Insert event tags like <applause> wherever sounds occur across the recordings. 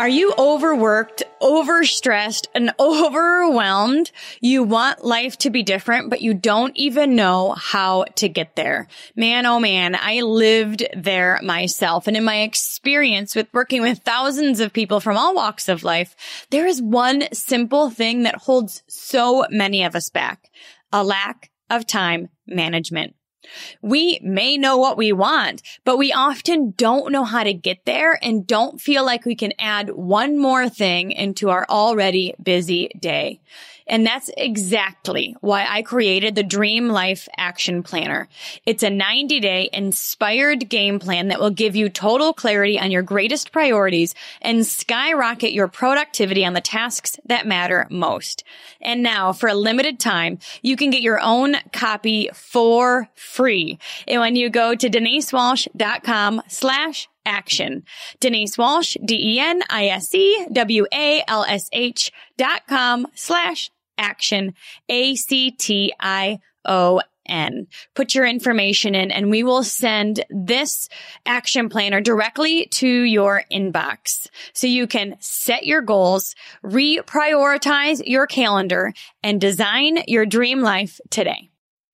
Are you overworked, overstressed, and overwhelmed? You want life to be different, but you don't even know how to get there. Man, oh man, I lived there myself. And in my experience with working with thousands of people from all walks of life, there is one simple thing that holds so many of us back. A lack of time management. We may know what we want, but we often don't know how to get there and don't feel like we can add one more thing into our already busy day. And that's exactly why I created the Dream Life Action Planner. It's a 90 day inspired game plan that will give you total clarity on your greatest priorities and skyrocket your productivity on the tasks that matter most. And now for a limited time, you can get your own copy for free. And when you go to denisewalsh.com slash action. Denise Walsh, D-E-N-I-S-E-W-A-L-S-H dot com slash action, A-C-T-I-O-N. Put your information in and we will send this action planner directly to your inbox so you can set your goals, reprioritize your calendar and design your dream life today.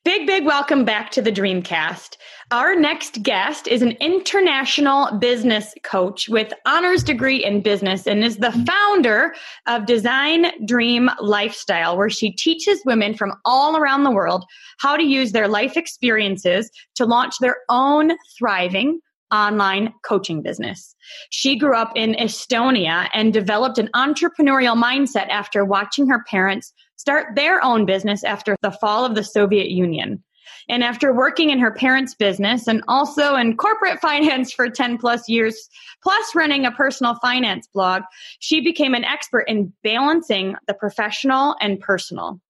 Big, big welcome back to the Dreamcast. Our next guest is an international business coach with honors degree in business and is the founder of Design Dream Lifestyle, where she teaches women from all around the world how to use their life experiences to launch their own thriving online coaching business. She grew up in Estonia and developed an entrepreneurial mindset after watching her parents start their own business after the fall of the Soviet Union. And after working in her parents' business and also in corporate <laughs> finance for 10 plus years, plus running a personal finance blog, she became an expert in balancing the professional and personal.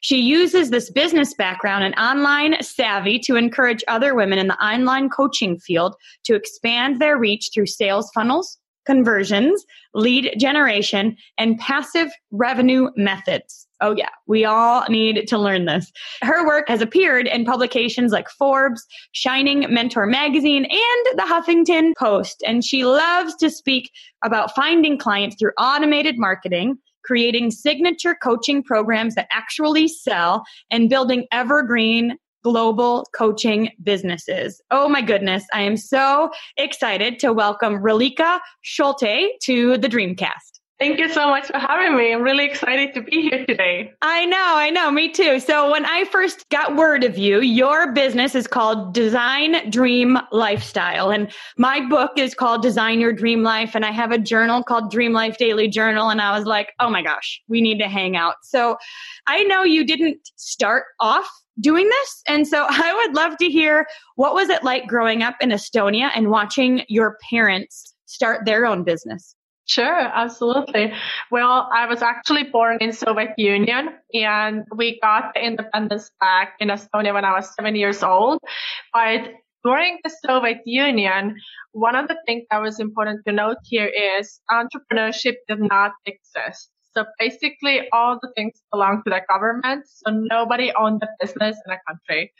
She uses this business background and online savvy to encourage other women in the online coaching field to expand their reach through sales funnels, conversions, lead generation, and passive revenue methods. Oh, yeah, we all need to learn this. Her work has appeared in publications like Forbes, Shining Mentor Magazine, and the Huffington Post. And she loves to speak about finding clients through automated marketing, creating signature coaching programs that actually sell, and building evergreen global coaching businesses. Oh my goodness. I am so excited to welcome Relika Schulte to the Dreamcast. Thank you so much for having me. I'm really excited to be here today. I know, I know, me too. So when I first got word of you, your business is called Design Dream Lifestyle. And my book is called Design Your Dream Life. And I have a journal called Dream Life Daily Journal. And I was like, oh my gosh, we need to hang out. So I know you didn't start off doing this. And so <laughs> I would love to hear what was it like growing up in Estonia and watching your parents start their own business? Sure, absolutely. Well, I was actually born in Soviet Union and we got the independence back in Estonia when I was seven years old. But during the Soviet Union, one of the things that was important to note here is entrepreneurship did not exist. So basically all the things belong to the government. So nobody owned the business in a country.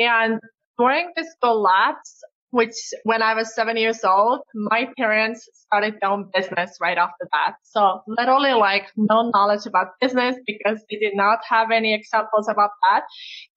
And during this collapse, which when I was seven years old, my parents started their own business right after that. So literally like no knowledge about business because they did not have any examples about that.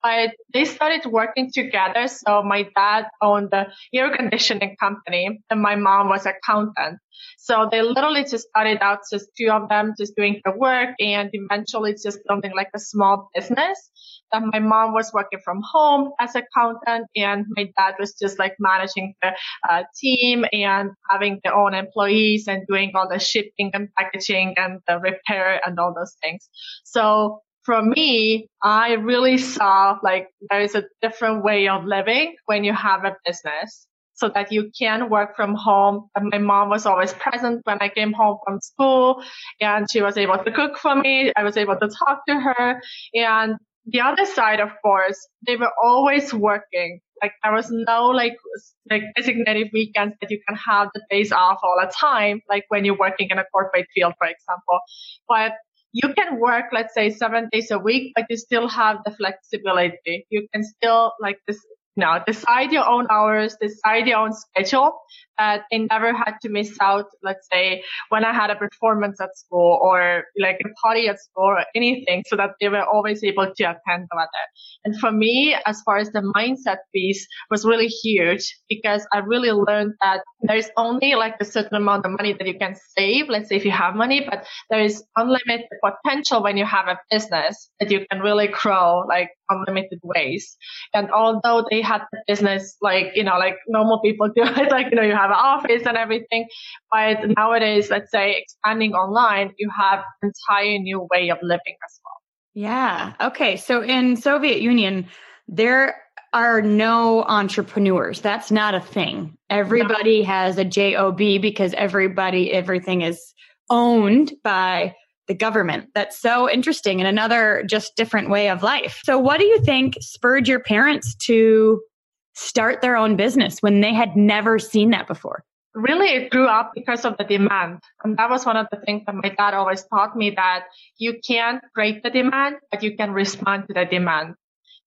But they started working together. So my dad owned the air conditioning company and my mom was accountant. So they literally just started out just two of them just doing the work and eventually just building like a small business that my mom was working from home as accountant and my dad was just like managing the uh, team and having their own employees and doing all the shipping and packaging and the repair and all those things. So for me, I really saw like there is a different way of living when you have a business so that you can work from home. And my mom was always present when I came home from school and she was able to cook for me. I was able to talk to her and the other side, of course, they were always working. Like there was no like like designated weekends that you can have the days off all the time, like when you're working in a corporate field, for example. But you can work, let's say, seven days a week, but you still have the flexibility. You can still like this now decide your own hours, decide your own schedule. Uh, they never had to miss out, let's say, when I had a performance at school or like a party at school or anything so that they were always able to attend to it. And for me, as far as the mindset piece was really huge because I really learned that there's only like a certain amount of money that you can save. Let's say if you have money, but there is unlimited potential when you have a business that you can really grow like unlimited ways. And although they had the business like, you know, like normal people <laughs> do it, like, you know, you have an office and everything. But nowadays, let's say expanding online, you have an entire new way of living as well. Yeah. Okay. So in Soviet Union, there are no entrepreneurs. That's not a thing. Everybody no. has a job because everybody, everything is owned by the government. That's so interesting and another just different way of life. So what do you think spurred your parents to start their own business when they had never seen that before? Really, it grew up because of the demand. And that was one of the things that my dad always taught me that you can't create the demand, but you can respond to the demand.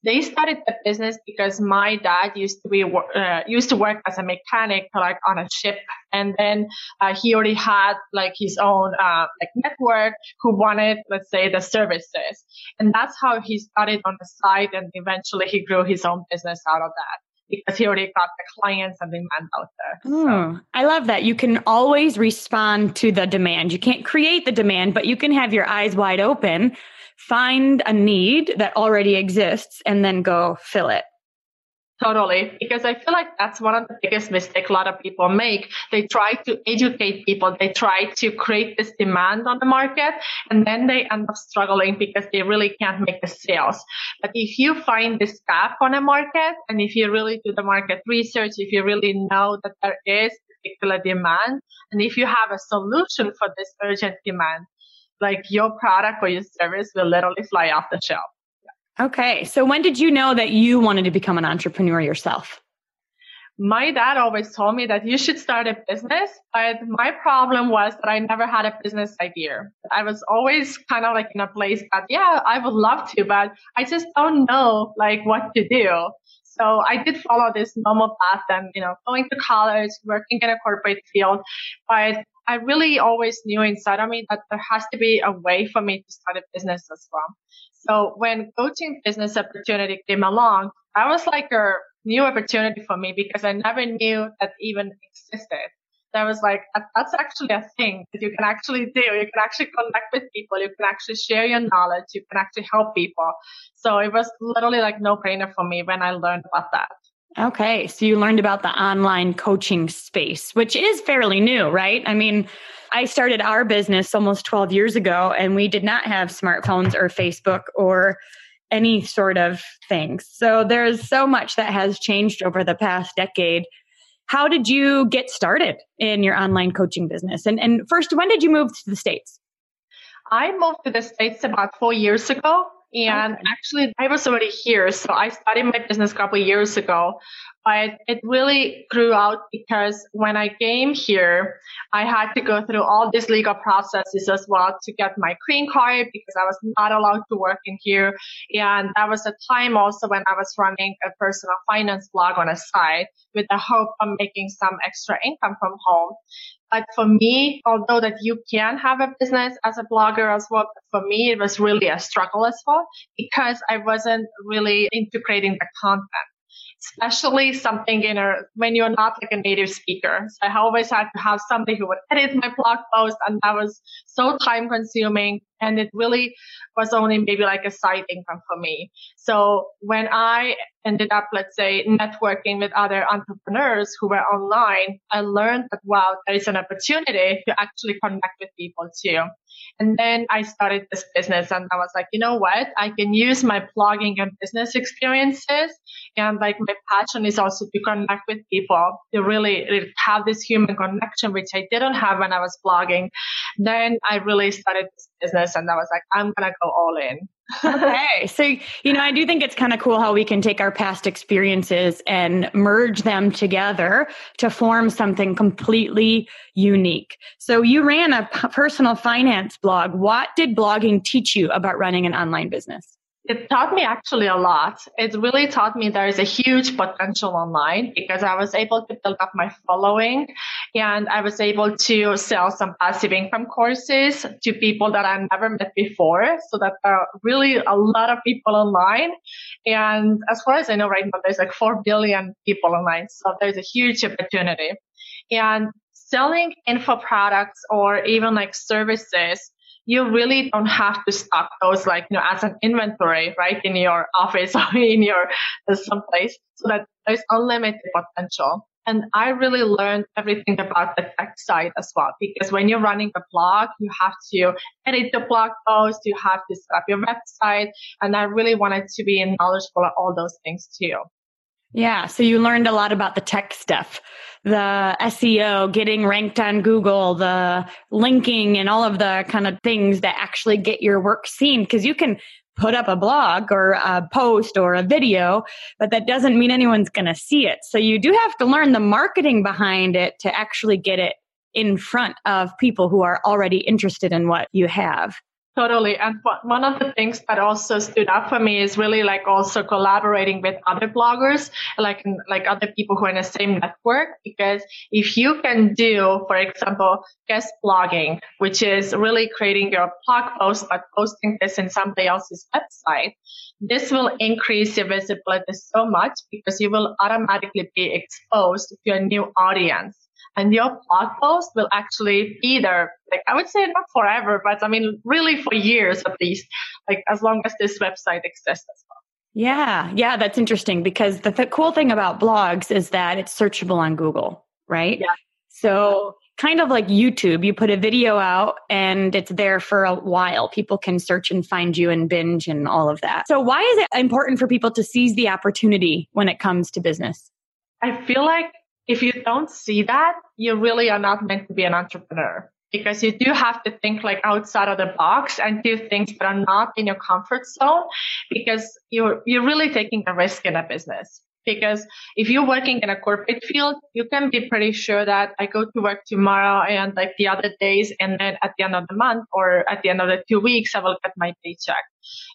They started the business because my dad used to be uh, used to work as a mechanic, like on a ship, and then uh, he already had like his own uh, like network who wanted, let's say, the services, and that's how he started on the side, and eventually he grew his own business out of that because he already got the clients and demand out there. So. I love that. You can always respond to the demand. You can't create the demand, but you can have your eyes wide open, find a need that already exists, and then go fill it. Totally. Because I feel like that's one of the biggest mistakes a lot of people make. They try to educate people. They try to create this demand on the market and then they end up struggling because they really can't make the sales. But if you find this gap on a market and if you really do the market research, if you really know that there is particular demand and if you have a solution for this urgent demand, like your product or your service will literally fly off the shelf. Okay. So when did you know that you wanted to become an entrepreneur yourself? My dad always told me that you should start a business, but my problem was that I never had a business idea. I was always kind of like in a place that, yeah, I would love to, but I just don't know like what to do. So I did follow this normal path and, you know, going to college, working in a corporate field, but I really always knew inside of me that there has to be a way for me to start a business as well. So when coaching business opportunity came along, I was like a new opportunity for me because I never knew that even existed. That was like, that's actually a thing that you can actually do. You can actually connect with people. You can actually share your knowledge. You can actually help people. So it was literally like no brainer for me when I learned about that. Okay. So you learned about the online coaching space, which is fairly new, right? I mean, I started our business almost 12 years ago and we did not have smartphones or Facebook or any sort of things. So there's so much that has changed over the past decade. How did you get started in your online coaching business? And, and first, when did you move to the States? I moved to the States about four years ago. And okay. actually, I was already here. So I started my business a couple years ago, but it really grew out because when I came here, I had to go through all these legal processes as well to get my green card because I was not allowed to work in here. And that was a time also when I was running a personal finance blog on a side with the hope of making some extra income from home. But for me, although that you can have a business as a blogger as well, for me, it was really a struggle as well because I wasn't really integrating the content especially something in a when you're not like a native speaker. So I always had to have somebody who would edit my blog post, and that was so time consuming. And it really was only maybe like a side income for me. So when I ended up, let's say, networking with other entrepreneurs who were online, I learned that wow, there is an opportunity to actually connect with people too. And then I started this business and I was like, you know what? I can use my blogging and business experiences. And like my passion is also to connect with people to really have this human connection, which I didn't have when I was blogging. then I really started this business and I was like, I'm to go all in. <laughs> okay. So, you know, I do think it's kind of cool how we can take our past experiences and merge them together to form something completely unique. So, you ran a personal finance blog. What did blogging teach you about running an online business? It taught me actually a lot. It really taught me there is a huge potential online because I was able to build up my following and I was able to sell some passive income courses to people that I never met before. So that there are really a lot of people online. And as far as I know right now, there's like 4 billion people online. So there's a huge opportunity and selling info products or even like services you really don't have to stock those like, you know, as an inventory, right, in your office <laughs> or in your uh, someplace so that there's unlimited potential. And I really learned everything about the tech side as well, because when you're running a blog, you have to edit the blog post, you have to set up your website. And I really wanted to be knowledgeable of all those things too. Yeah. So you learned a lot about the tech stuff, the SEO, getting ranked on Google, the linking and all of the kind of things that actually get your work seen. Cause you can put up a blog or a post or a video, but that doesn't mean anyone's going to see it. So you do have to learn the marketing behind it to actually get it in front of people who are already interested in what you have. Totally. And one of the things that also stood out for me is really like also collaborating with other bloggers, like, like other people who are in the same network. Because if you can do, for example, guest blogging, which is really creating your blog post, but posting this in somebody else's website, this will increase your visibility so much because you will automatically be exposed to a new audience and your blog post will actually be there. Like i would say not forever but i mean really for years at least like as long as this website exists as well. Yeah. Yeah that's interesting because the, the cool thing about blogs is that it's searchable on google right? Yeah. So kind of like youtube you put a video out and it's there for a while. People can search and find you and binge and all of that. So why is it important for people to seize the opportunity when it comes to business? I feel like if you don't see that, you really are not meant to be an entrepreneur because you do have to think like outside of the box and do things that are not in your comfort zone because you're, you're really taking a risk in a business. Because if you're working in a corporate field, you can be pretty sure that I go to work tomorrow and like the other days, and then at the end of the month or at the end of the two weeks, I will get my paycheck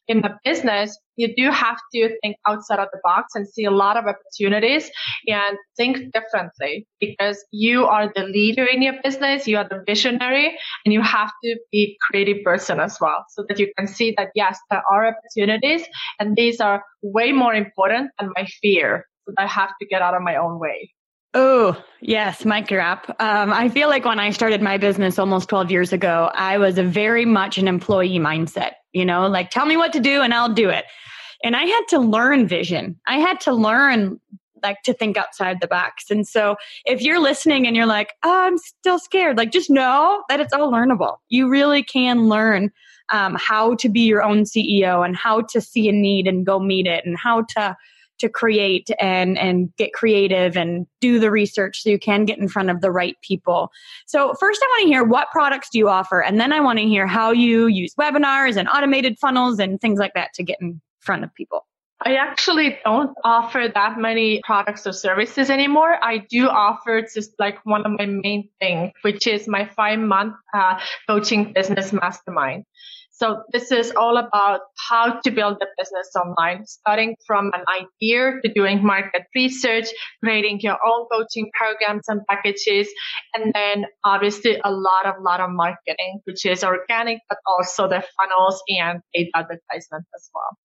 in the business, you do have to think outside of the box and see a lot of opportunities and think differently because you are the leader in your business. You are the visionary and you have to be a creative person as well so that you can see that yes, there are opportunities and these are way more important than my fear. So I have to get out of my own way. Oh, yes, mic drop. Um, I feel like when I started my business almost 12 years ago, I was a very much an employee mindset, you know, like tell me what to do and I'll do it. And I had to learn vision. I had to learn like to think outside the box. And so if you're listening and you're like, oh, I'm still scared, like just know that it's all learnable. You really can learn um, how to be your own CEO and how to see a need and go meet it and how to to create and and get creative and do the research so you can get in front of the right people. So first I want to hear what products do you offer and then I want to hear how you use webinars and automated funnels and things like that to get in front of people. I actually don't offer that many products or services anymore. I do offer just like one of my main things, which is my five month uh, coaching business mastermind. So this is all about how to build a business online, starting from an idea to doing market research, creating your own coaching programs and packages, and then obviously a lot of, lot of marketing, which is organic, but also the funnels and paid advertisement as well.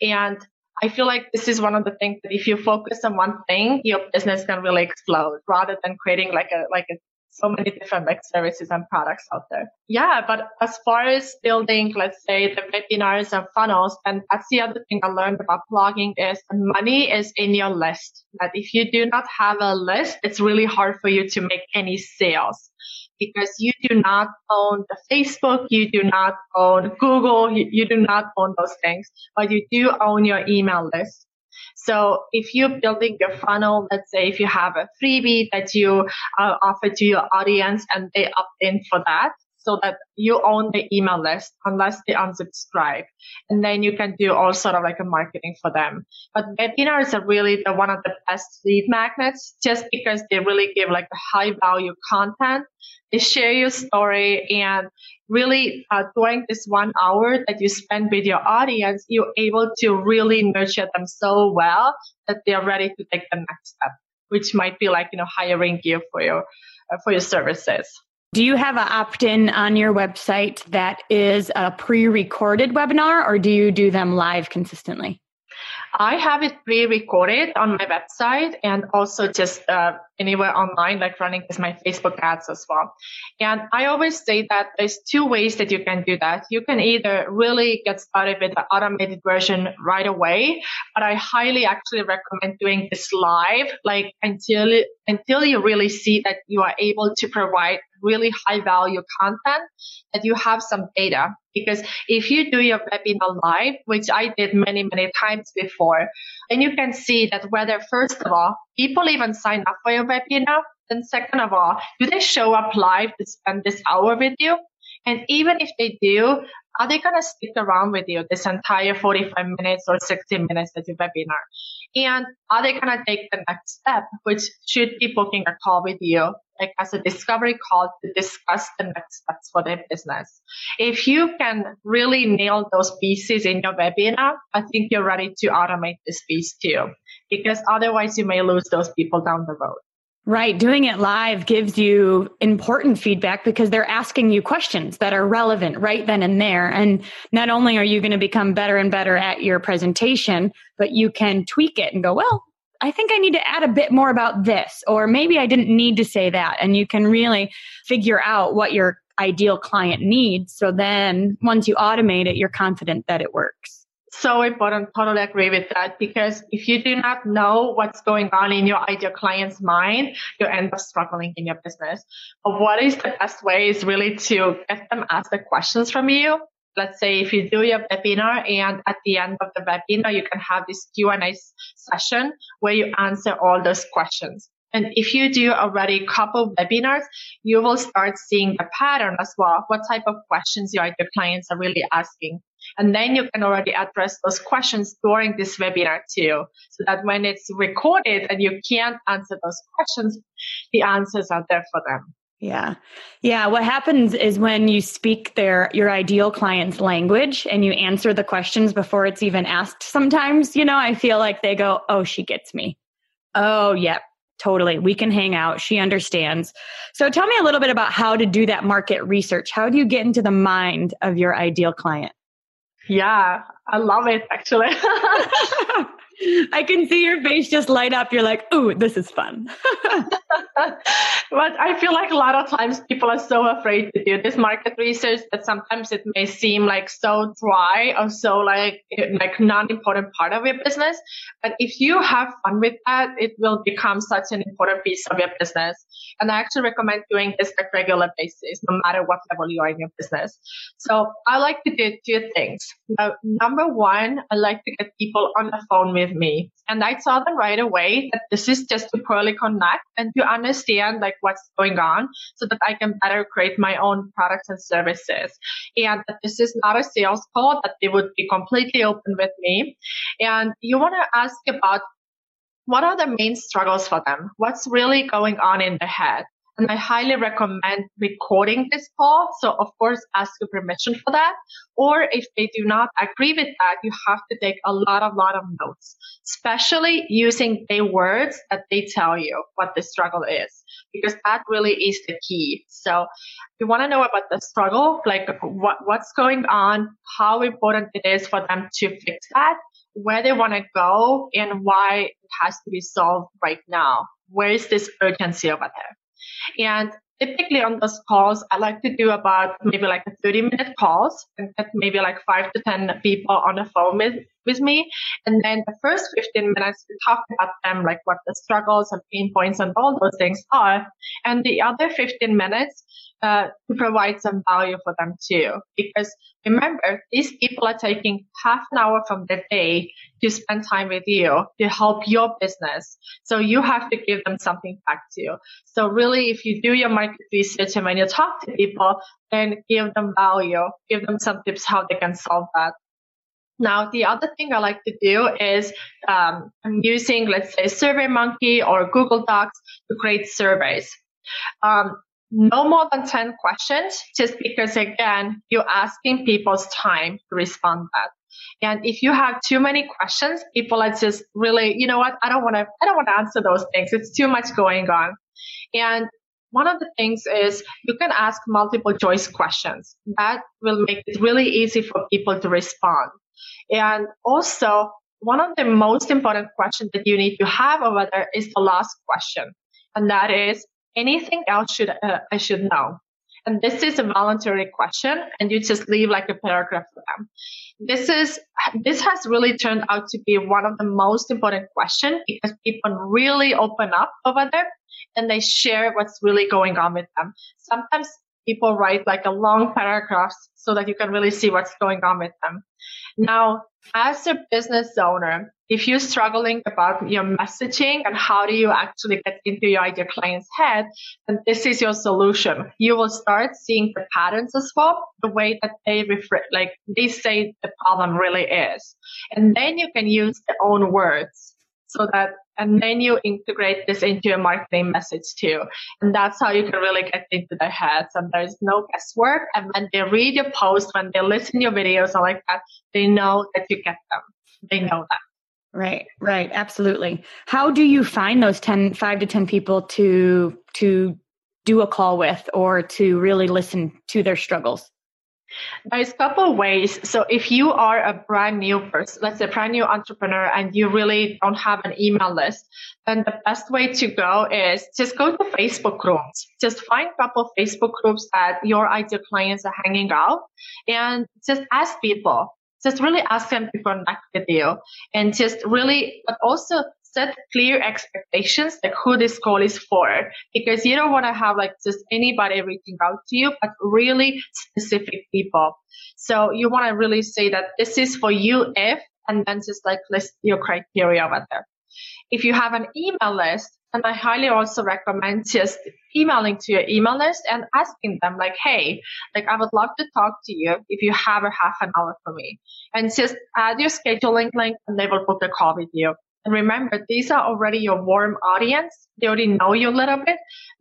And I feel like this is one of the things that if you focus on one thing, your business can really explode rather than creating like a, like a so many different like services and products out there. Yeah, but as far as building, let's say the webinars and funnels, and that's the other thing I learned about blogging is money is in your list. That if you do not have a list, it's really hard for you to make any sales because you do not own the Facebook, you do not own Google, you, you do not own those things, but you do own your email list. So if you're building your funnel, let's say if you have a freebie that you uh, offer to your audience and they opt in for that. So that you own the email list unless they unsubscribe. And then you can do all sort of like a marketing for them. But webinars are really the one of the best lead magnets just because they really give like a high value content. They share your story and really uh, during this one hour that you spend with your audience, you're able to really nurture them so well that they're ready to take the next step, which might be like, you know, hiring you for your, uh, for your services. Do you have an opt in on your website that is a pre recorded webinar or do you do them live consistently? I have it pre-recorded on my website and also just uh, anywhere online, like running with my Facebook ads as well. And I always say that there's two ways that you can do that. You can either really get started with the automated version right away, but I highly actually recommend doing this live, like until until you really see that you are able to provide really high value content, that you have some data. Because if you do your webinar live, which I did many, many times before, then you can see that whether, first of all, people even sign up for your webinar, And second of all, do they show up live to spend um, this hour with you? And even if they do, are they going to stick around with you this entire 45 minutes or 60 minutes of your webinar? And are they going to take the next step, which should be booking a call with you, like as a discovery call to discuss the next steps for their business? If you can really nail those pieces in your webinar, I think you're ready to automate this piece too, because otherwise you may lose those people down the road. Right. Doing it live gives you important feedback because they're asking you questions that are relevant right then and there. And not only are you going to become better and better at your presentation, but you can tweak it and go, well, I think I need to add a bit more about this, or maybe I didn't need to say that. And you can really figure out what your ideal client needs. So then once you automate it, you're confident that it works so important. Totally agree with that because if you do not know what's going on in your ideal client's mind, you end up struggling in your business. But what is the best way is really to get them ask the questions from you. Let's say if you do your webinar and at the end of the webinar, you can have this Q&A session where you answer all those questions. And if you do already a couple webinars, you will start seeing the pattern as well. What type of questions your ideal clients are really asking. And then you can already address those questions during this webinar too. So that when it's recorded and you can't answer those questions, the answers are there for them. Yeah. Yeah. What happens is when you speak their, your ideal client's language and you answer the questions before it's even asked, sometimes, you know, I feel like they go, Oh, she gets me. Oh, yep. Totally. We can hang out. She understands. So tell me a little bit about how to do that market research. How do you get into the mind of your ideal client? Yeah, I love it actually. <laughs> I can see your face just light up. You're like, ooh, this is fun. <laughs> but I feel like a lot of times people are so afraid to do this market research that sometimes it may seem like so dry or so like like non-important part of your business. But if you have fun with that, it will become such an important piece of your business. And I actually recommend doing this at regular basis, no matter what level you are in your business. So I like to do two things. Number one, I like to get people on the phone with with me. And I saw them right away that this is just to purely connect and to understand like what's going on so that I can better create my own products and services. And that this is not a sales call, that they would be completely open with me. And you want to ask about what are the main struggles for them? What's really going on in their head? And I highly recommend recording this call. So of course, ask your permission for that. Or if they do not agree with that, you have to take a lot of, lot of notes, especially using the words that they tell you what the struggle is, because that really is the key. So you want to know about the struggle, like what, what's going on, how important it is for them to fix that, where they want to go and why it has to be solved right now. Where is this urgency over there? And typically on those calls, I like to do about maybe like a 30 minute calls and get maybe like five to 10 people on the phone with, with me. And then the first 15 minutes, we talk about them, like what the struggles and pain points and all those things are. And the other 15 minutes, uh, to provide some value for them too. Because remember, these people are taking half an hour from their day to spend time with you to help your business. So you have to give them something back to you. So really, if you do your market research and when you talk to people, then give them value, give them some tips how they can solve that. Now, the other thing I like to do is um, I'm using, let's say, SurveyMonkey or Google Docs to create surveys. Um, no more than 10 questions, just because again, you're asking people's time to respond that. And if you have too many questions, people are just really, you know what? I don't want to, I don't want to answer those things. It's too much going on. And one of the things is you can ask multiple choice questions. That will make it really easy for people to respond. And also, one of the most important questions that you need to have over there is the last question. And that is, anything else should uh, I should know? And this is a voluntary question and you just leave like a paragraph for them. This is, this has really turned out to be one of the most important questions because people really open up over there and they share what's really going on with them. Sometimes people write like a long paragraphs so that you can really see what's going on with them. Now, as a business owner, if you're struggling about your messaging and how do you actually get into your ideal client's head, then this is your solution. You will start seeing the patterns as well, the way that they refer, like they say the problem really is. And then you can use their own words so that and then you integrate this into your marketing message too. And that's how you can really get into their heads. And there's no guesswork. And when they read your post, when they listen to your videos or like that, they know that you get them. They know that. Right, right, absolutely. How do you find those 10, 5 to 10 people to to do a call with or to really listen to their struggles? There's a couple ways. So if you are a brand new person, let's say brand new entrepreneur and you really don't have an email list, then the best way to go is just go to Facebook groups. Just find a couple of Facebook groups that your ideal clients are hanging out and just ask people. Just really ask them to connect with you and just really, but also set clear expectations like who this call is for because you don't want to have like just anybody reaching out to you but really specific people so you want to really say that this is for you if and then just like list your criteria over there if you have an email list and I highly also recommend just emailing to your email list and asking them like, Hey, like I would love to talk to you if you have a half an hour for me and just add your scheduling link and they will book a call with you. And remember, these are already your warm audience. They already know you a little bit.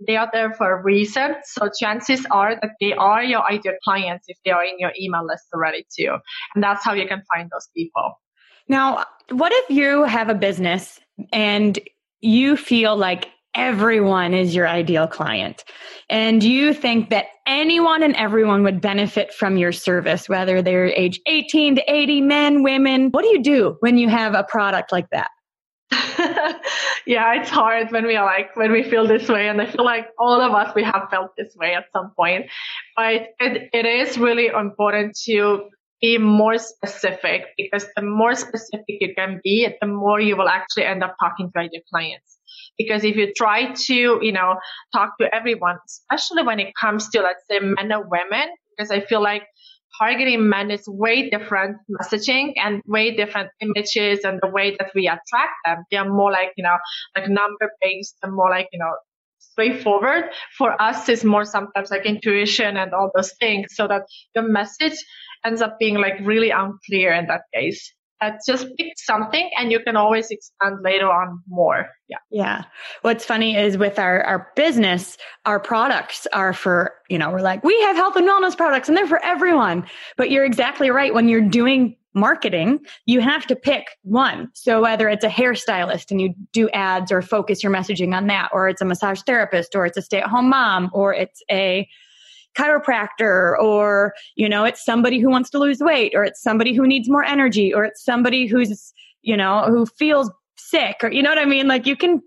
They are there for a reason. So chances are that they are your ideal clients if they are in your email list already too. And that's how you can find those people. Now, what if you have a business and you feel like everyone is your ideal client and you think that anyone and everyone would benefit from your service, whether they're age 18 to 80, men, women, what do you do when you have a product like that? <laughs> yeah, it's hard when we are like when we feel this way, and I feel like all of us we have felt this way at some point. But it, it is really important to be more specific because the more specific you can be, the more you will actually end up talking to your clients. Because if you try to, you know, talk to everyone, especially when it comes to, let's say, men or women, because I feel like targeting men is way different messaging and way different images and the way that we attract them. They are more like, you know, like number based and more like, you know, straightforward. For us, it's more sometimes like intuition and all those things so that the message ends up being like really unclear in that case uh, just pick something and you can always expand later on more. Yeah. Yeah. What's funny is with our, our business, our products are for, you know, we're like, we have health and wellness products and they're for everyone. But you're exactly right. When you're doing marketing, you have to pick one. So whether it's a hairstylist and you do ads or focus your messaging on that, or it's a massage therapist, or it's a stay at home mom, or it's a chiropractor or, you know, it's somebody who wants to lose weight or it's somebody who needs more energy or it's somebody who's, you know, who feels sick or, you know what I mean? Like you can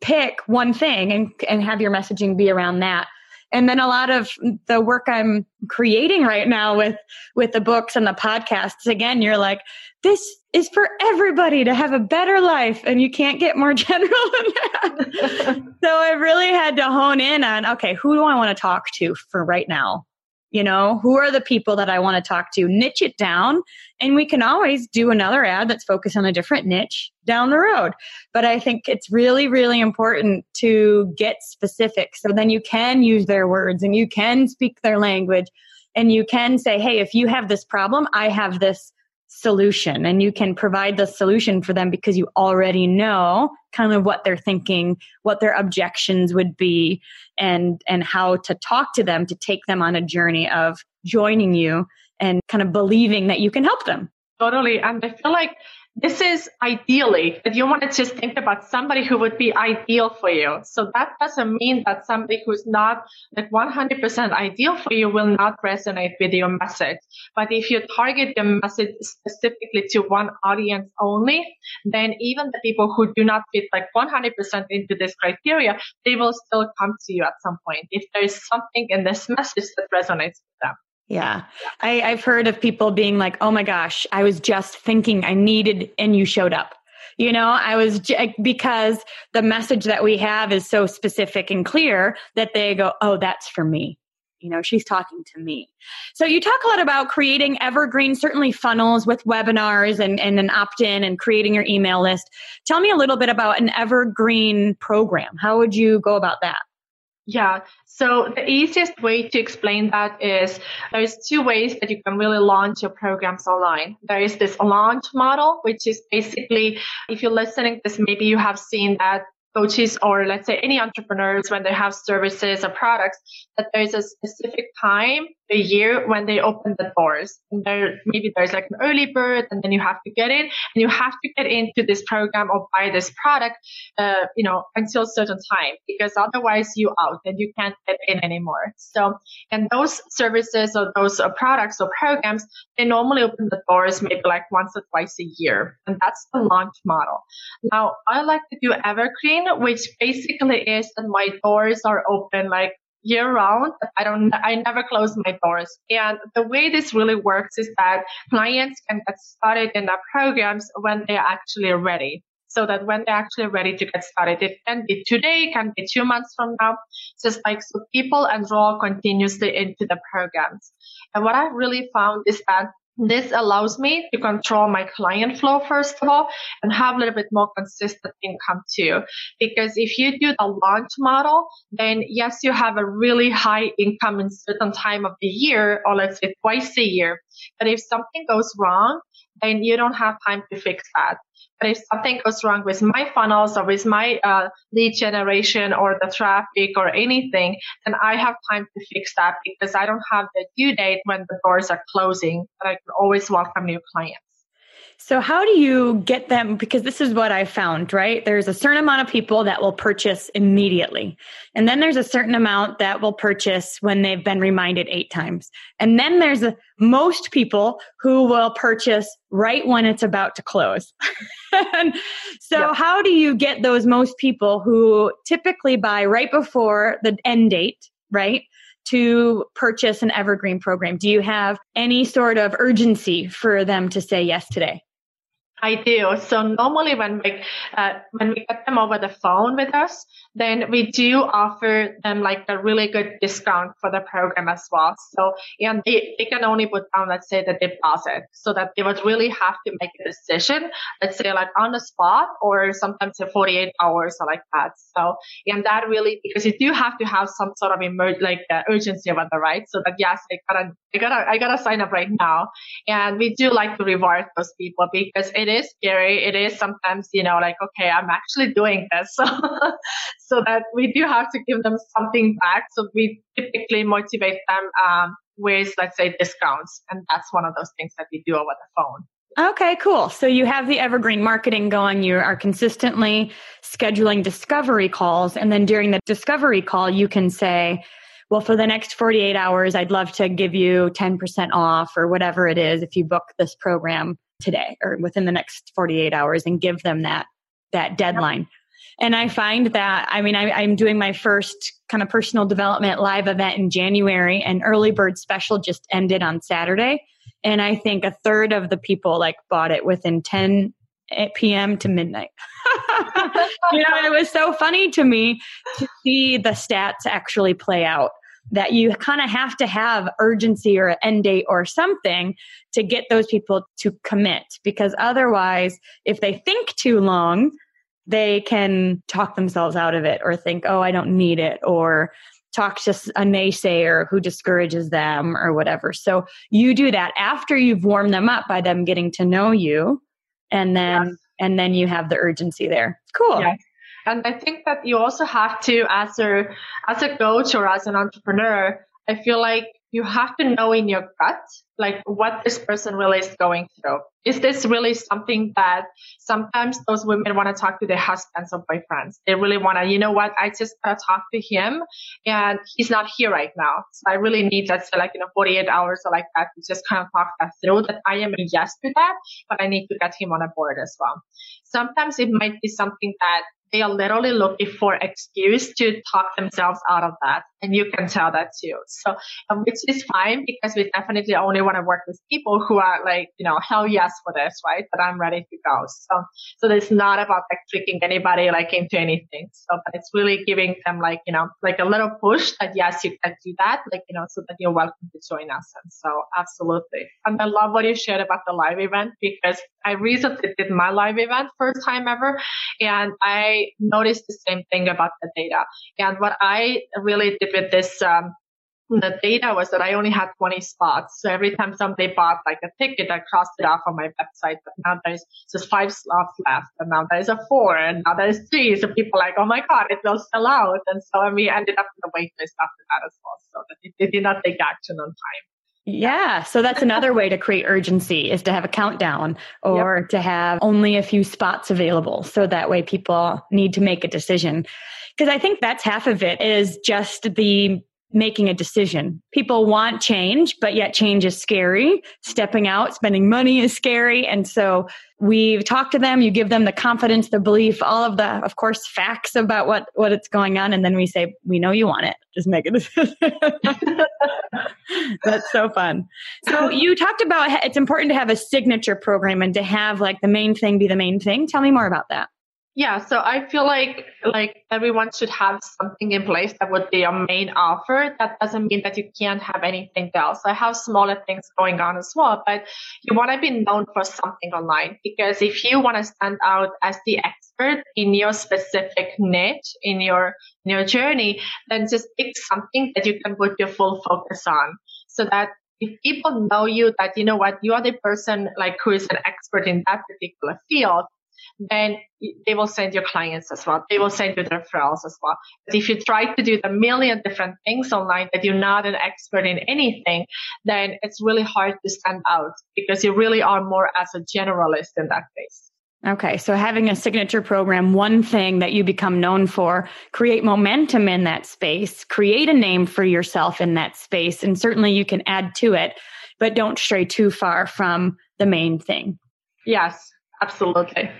pick one thing and, and have your messaging be around that. And then a lot of the work I'm creating right now with, with the books and the podcasts, again, you're like, this is for everybody to have a better life. And you can't get more <laughs> general than that. <laughs> so I really had to hone in on, okay, who do I want to talk to for right now? You know, who are the people that I want to talk to? Niche it down. And we can always do another ad that's focused on a different niche down the road. But I think it's really, really important to get specific. So then you can use their words and you can speak their language and you can say, Hey, if you have this problem, I have this solution. And you can provide the solution for them because you already know kind of what they're thinking what their objections would be and and how to talk to them to take them on a journey of joining you and kind of believing that you can help them. Totally. And i feel like this is ideally if you want to just think about somebody who would be ideal for you. So that doesn't mean that somebody who's not like 100% ideal for you will not resonate with your message. But if you target your message specifically to one audience only, then even the people who do not fit like 100% into this criteria, they will still come to you at some point if there is something in this message that resonates with them. Yeah. I, I've heard of people being like, oh my gosh, I was just thinking I needed, and you showed up. You know, I was j- because the message that we have is so specific and clear that they go, oh, that's for me. You know, she's talking to me. So you talk a lot about creating evergreen, certainly funnels with webinars and, and an opt in and creating your email list. Tell me a little bit about an evergreen program. How would you go about that? Yeah. So the easiest way to explain that is there's two ways that you can really launch your programs online. There is this launch model, which is basically, if you're listening this, maybe you have seen that coaches or let's say any entrepreneurs when they have services or products that there's a specific time a year when they open the doors and there maybe there's like an early bird and then you have to get in. And you have to get into this program or buy this product uh, you know until a certain time because otherwise you out and you can't get in anymore. So and those services or those uh, products or programs they normally open the doors maybe like once or twice a year. And that's the launch model. Now i like to do evergreen which basically is that my doors are open like year round. I don't, I never close my doors. And the way this really works is that clients can get started in their programs when they're actually ready. So that when they're actually ready to get started, it can be today, it can be two months from now. Just like so people enroll continuously into the programs. And what I've really found is that Mm. this allows me to control my client flow, first of all, and have a little bit more consistent income too. Because if you do the launch model, then yes, you have a really high income in certain time of the year, or let's say twice a year. But if something goes wrong, then you don't have time to fix that. But if something goes wrong with my funnels or with my uh, lead generation or the traffic or anything, then I have time to fix that because I don't have the due date when the doors are closing, but I can always welcome new clients. So, how do you get them? Because this is what I found, right? There's a certain amount of people that will purchase immediately. And then there's a certain amount that will purchase when they've been reminded eight times. And then there's a, most people who will purchase right when it's about to close. <laughs> so, yep. how do you get those most people who typically buy right before the end date, right? to purchase an evergreen program? Do you have any sort of urgency for them to say yes today? I do. So normally when we uh, when we get them over the phone with us, then we do offer them like a really good discount for the program as well. So and they, they can only put down let's say the deposit, so that they would really have to make a decision, let's say like on the spot or sometimes in 48 hours or like that. So and that really because you do have to have some sort of emer- like uh, urgency about the right, so that yes, I gotta I gotta I gotta sign up right now, and we do like to reward those people because it is scary. It is sometimes, you know, like, okay, I'm actually doing this. So, <laughs> so that we do have to give them something back. So we typically motivate them um, with, let's say, discounts. And that's one of those things that we do over the phone. Okay, cool. So you have the evergreen marketing going. You are consistently scheduling discovery calls. And then during the discovery call, you can say, well, for the next 48 hours, I'd love to give you 10% off or whatever it is if you book this program today or within the next 48 hours and give them that that deadline. And I find that, I mean, I, I'm doing my first kind of personal development live event in January and early bird special just ended on Saturday. And I think a third of the people like bought it within 10 eh, p.m. to midnight. <laughs> you know, it was so funny to me to see the stats actually play out that you kind of have to have urgency or an end date or something to get those people to commit because otherwise if they think too long they can talk themselves out of it or think oh i don't need it or talk to a naysayer who discourages them or whatever so you do that after you've warmed them up by them getting to know you and then yes. and then you have the urgency there cool yes. And I think that you also have to, as a, as a coach or as an entrepreneur, I feel like you have to know in your gut, like what this person really is going through. Is this really something that sometimes those women want to talk to their husbands or boyfriends? They really want to, you know what? I just got to talk to him and he's not here right now. So I really need that, so like, you know, 48 hours or like that to just kind of talk that through that I am a yes to that, but I need to get him on a board as well. Sometimes it might be something that they are literally looking for excuse to talk themselves out of that. And you can tell that too. So, um, which is fine because we definitely only want to work with people who are like, you know, hell yes for this, right? But I'm ready to go. So, so it's not about like tricking anybody like into anything. So, but it's really giving them like, you know, like a little push that yes, you can do that, like, you know, so that you're welcome to join us. And so absolutely. And I love what you shared about the live event because I recently did my live event first time ever and I noticed the same thing about the data. And what I really did with this, um, the data was that I only had 20 spots. So every time somebody bought like a ticket, I crossed it off on my website. But now there's just five slots left. And now there's a four and now there's three. So people are like, oh my God, it will sell out. And so and we ended up in the wait list after that as well. So that it did not take action on time. Yeah. So that's another way to create urgency is to have a countdown or yep. to have only a few spots available. So that way people need to make a decision. Because I think that's half of it is just the making a decision. People want change, but yet change is scary. Stepping out, spending money is scary. And so we talk to them, you give them the confidence, the belief, all of the, of course, facts about what, what it's going on. And then we say, we know you want it. Just make a decision. <laughs> That's so fun. So you talked about it's important to have a signature program and to have like the main thing be the main thing. Tell me more about that. Yeah, so I feel like like everyone should have something in place that would be a main offer. That doesn't mean that you can't have anything else. I have smaller things going on as well, but you want to be known for something online because if you want to stand out as the expert in your specific niche in your in your journey, then just pick something that you can put your full focus on, so that if people know you that you know what you are the person like who is an expert in that particular field then they will send your clients as well. They will send you their referrals as well. But if you try to do the million different things online that you're not an expert in anything, then it's really hard to stand out because you really are more as a generalist in that case. Okay, so having a signature program, one thing that you become known for, create momentum in that space, create a name for yourself in that space, and certainly you can add to it, but don't stray too far from the main thing. Yes, absolutely.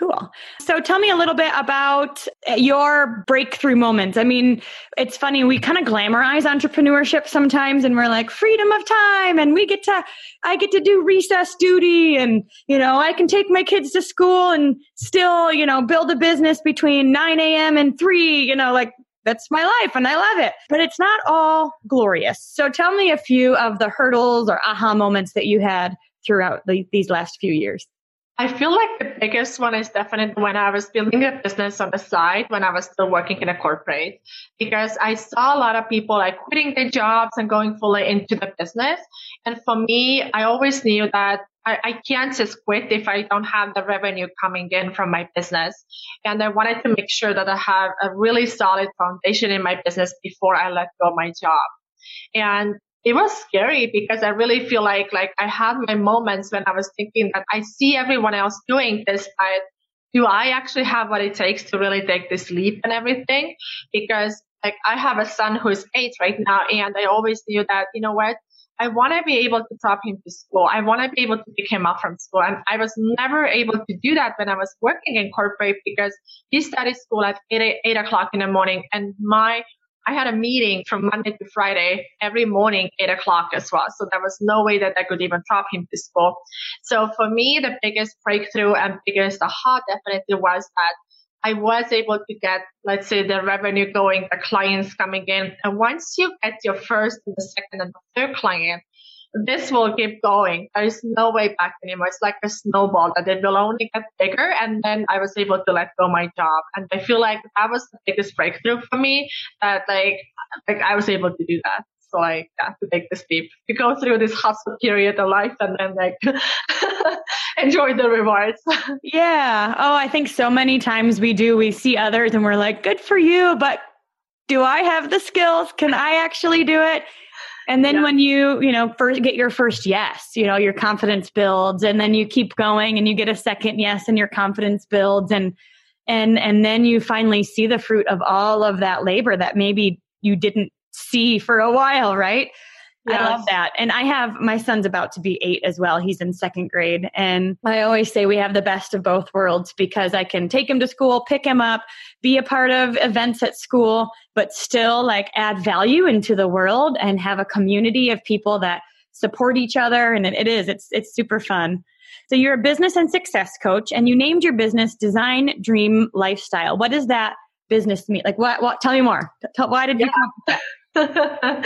Cool. So tell me a little bit about eh, your breakthrough moments. I mean, it's funny, we kind of glamorize entrepreneurship sometimes and we're like freedom of time and we get to, I get to do recess duty and, you know, I can take my kids to school and still, you know, build a business between 9 a.m. and 3, you know, like that's my life and I love it. But it's not all glorious. So tell me a few of the hurdles or aha moments that you had throughout the, these last few years. I feel like the biggest one is definitely when I was building a business on the side when I was still working in a corporate because I saw a lot of people like quitting their jobs and going fully into the business. And for me, I always knew that I, I can't just quit if I don't have the revenue coming in from my business. And I wanted to make sure that I have a really solid foundation in my business before I let go of my job. And it was scary because I really feel like like I had my moments when I was thinking that I see everyone else doing this, but do I actually have what it takes to really take this leap and everything? Because like I have a son who's eight right now, and I always knew that you know what I want to be able to drop him to school. I want to be able to pick him up from school. And I was never able to do that when I was working in corporate because he started school at 8, 8 o'clock in the morning and my I had a meeting from Monday to Friday every morning, eight o'clock as well. So there was no way that I could even drop him to school. So for me, the biggest breakthrough and biggest aha definitely was that I was able to get, let's say, the revenue going, the clients coming in. And once you get your first and the second and the third client, this will keep going. There's no way back anymore. It's like a snowball that it will only get bigger. And then I was able to let go my job. And I feel like that was the biggest breakthrough for me that like, like I was able to do that. So like, yeah, to take this leap, to go through this hustle period of life and then like <laughs> enjoy the rewards. <laughs> yeah. Oh, I think so many times we do, we see others and we're like, good for you, but do I have the skills? Can I actually do it? And then yeah. when you, you know, first get your first yes, you know, your confidence builds and then you keep going and you get a second yes and your confidence builds and and and then you finally see the fruit of all of that labor that maybe you didn't see for a while, right? Yes. I love that. And I have my son's about to be eight as well. He's in second grade. And I always say we have the best of both worlds because I can take him to school, pick him up, be a part of events at school, but still like add value into the world and have a community of people that support each other. And it is, it's, it's super fun. So you're a business and success coach and you named your business Design Dream Lifestyle. What does that business mean? Like what, what, tell me more. Tell, why did you yeah. <laughs>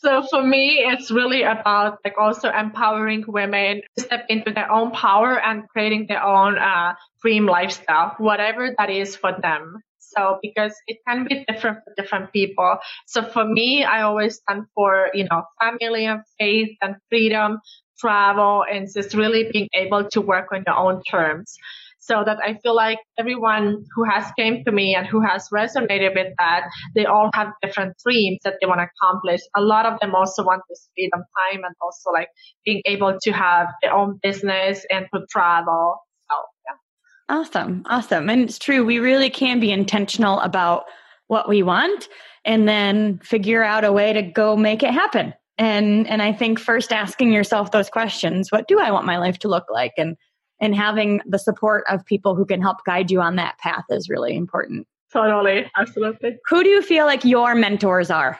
so for me, it's really about like also empowering women to step into their own power and creating their own uh, dream lifestyle, whatever that is for them. So because it can be different for different people. So for me, I always stand for, you know, family and faith and freedom, travel, and just really being able to work on your own terms so that I feel like everyone who has came to me and who has resonated with that, they all have different dreams that they want to accomplish. A lot of them also want this freedom time and also like being able to have their own business and to travel. So yeah. Awesome. Awesome. And it's true. We really can be intentional about what we want and then figure out a way to go make it happen. And and I think first asking yourself those questions, what do I want my life to look like? And and having the support of people who can help guide you on that path is really important. Totally. Absolutely. Who do you feel like your mentors are?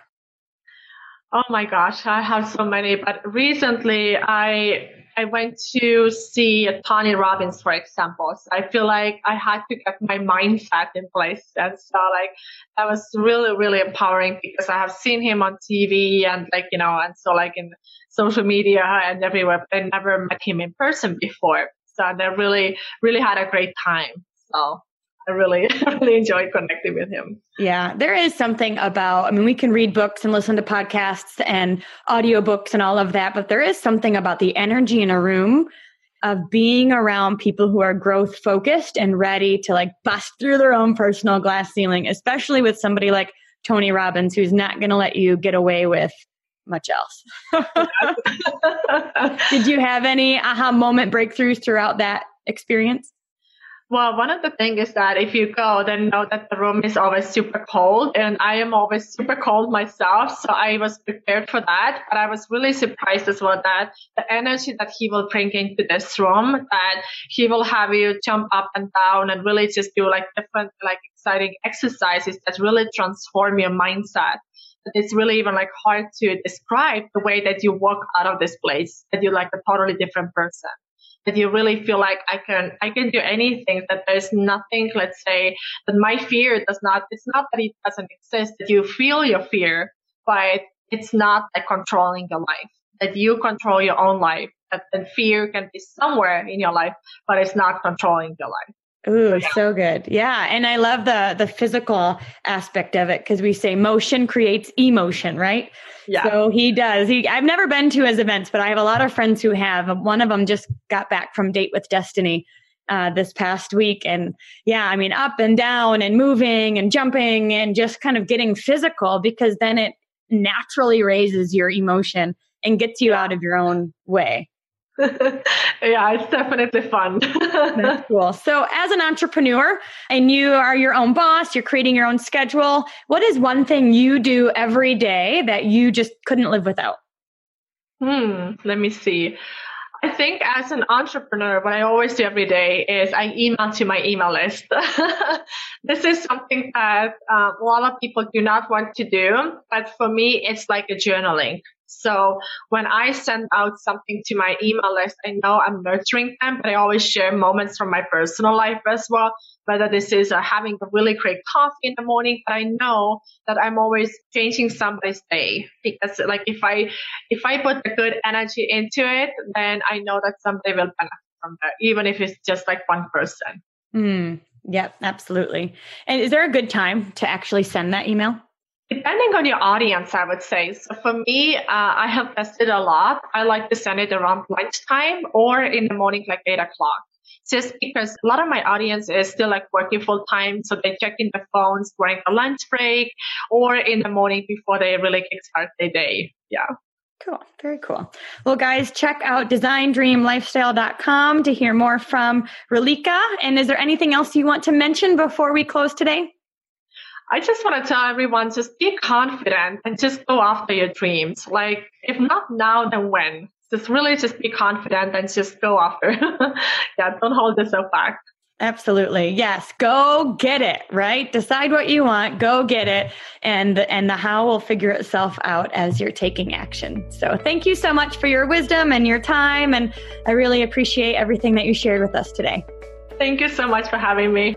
Oh my gosh, I have so many, but recently I I went to see Tony Robbins, for example. So I feel like I had to get my mindset in place. And so like that was really, really empowering because I have seen him on TV and like, you know, and so like in social media and everywhere, but I never met him in person before. So I really, really had a great time. So I really, <laughs> really enjoyed connecting with him. Yeah, there is something about, I mean, we can read books and listen to podcasts and audiobooks and all of that, but there is something about the energy in a room of being around people who are growth focused and ready to like bust through their own personal glass ceiling, especially with somebody like Tony Robbins, who's not going to let you get away with much else. <laughs> Did you have any aha moment breakthroughs throughout that experience? Well, one of the things is that if you go, then know that the room is always super cold and I am always super cold myself. So I was prepared for that, but I was really surprised as well that the energy that he will bring into this room, that he will have you jump up and down and really just do like different, like exciting exercises that really transform your mindset it's really even like hard to describe the way that you walk out of this place, that you're like a totally different person. That you really feel like I can, I can do anything, that there's nothing, let's say, that my fear does not, it's not that it doesn't exist, that you feel your fear, but it's not like controlling your life, that you control your own life, that, that fear can be somewhere in your life, but it's not controlling your life. Ooh, yeah. so good. Yeah. And I love the the physical aspect of it because we say motion creates emotion, right? Yeah. So he does. He I've never been to his events, but I have a lot of friends who have. One of them just got back from Date with Destiny uh, this past week. And yeah, I mean, up and down and moving and jumping and just kind of getting physical because then it naturally raises your emotion and gets you out of your own way. <laughs> yeah, it's definitely fun. That's <laughs> cool. So, as an entrepreneur, and you are your own boss, you're creating your own schedule. What is one thing you do every day that you just couldn't live without? Hmm, let me see. I think as an entrepreneur, what I always do every day is I email to my email list. <laughs> this is something that um, a lot of people do not want to do, but for me, it's like a journaling. So when I send out something to my email list, I know I'm nurturing them, but I always share moments from my personal life as well. Whether this is uh, having a really great coffee in the morning, but I know that I'm always changing somebody's day because like if I, if I put the good energy into it, then I know that somebody will benefit from that, even if it's just like one person. Mm, yep, absolutely. And is there a good time to actually send that email? Depending on your audience, I would say. So for me, uh, I have tested a lot. I like to send it around lunchtime or in the morning, like eight o'clock. Just because a lot of my audience is still like working full time. So they check in their phones during the lunch break or in the morning before they really kickstart their day. Yeah. Cool. Very cool. Well, guys, check out designdreamlifestyle.com to hear more from Relika. And is there anything else you want to mention before we close today? I just want to tell everyone just be confident and just go after your dreams. Like, if not now, then when? Just really just be confident and just go after. <laughs> yeah, don't hold yourself back. Absolutely. Yes. Go get it, right? Decide what you want, go get it. And and the how will figure itself out as you're taking action. So thank you so much for your wisdom and your time. And I really appreciate everything that you shared with us today. Thank you so much for having me.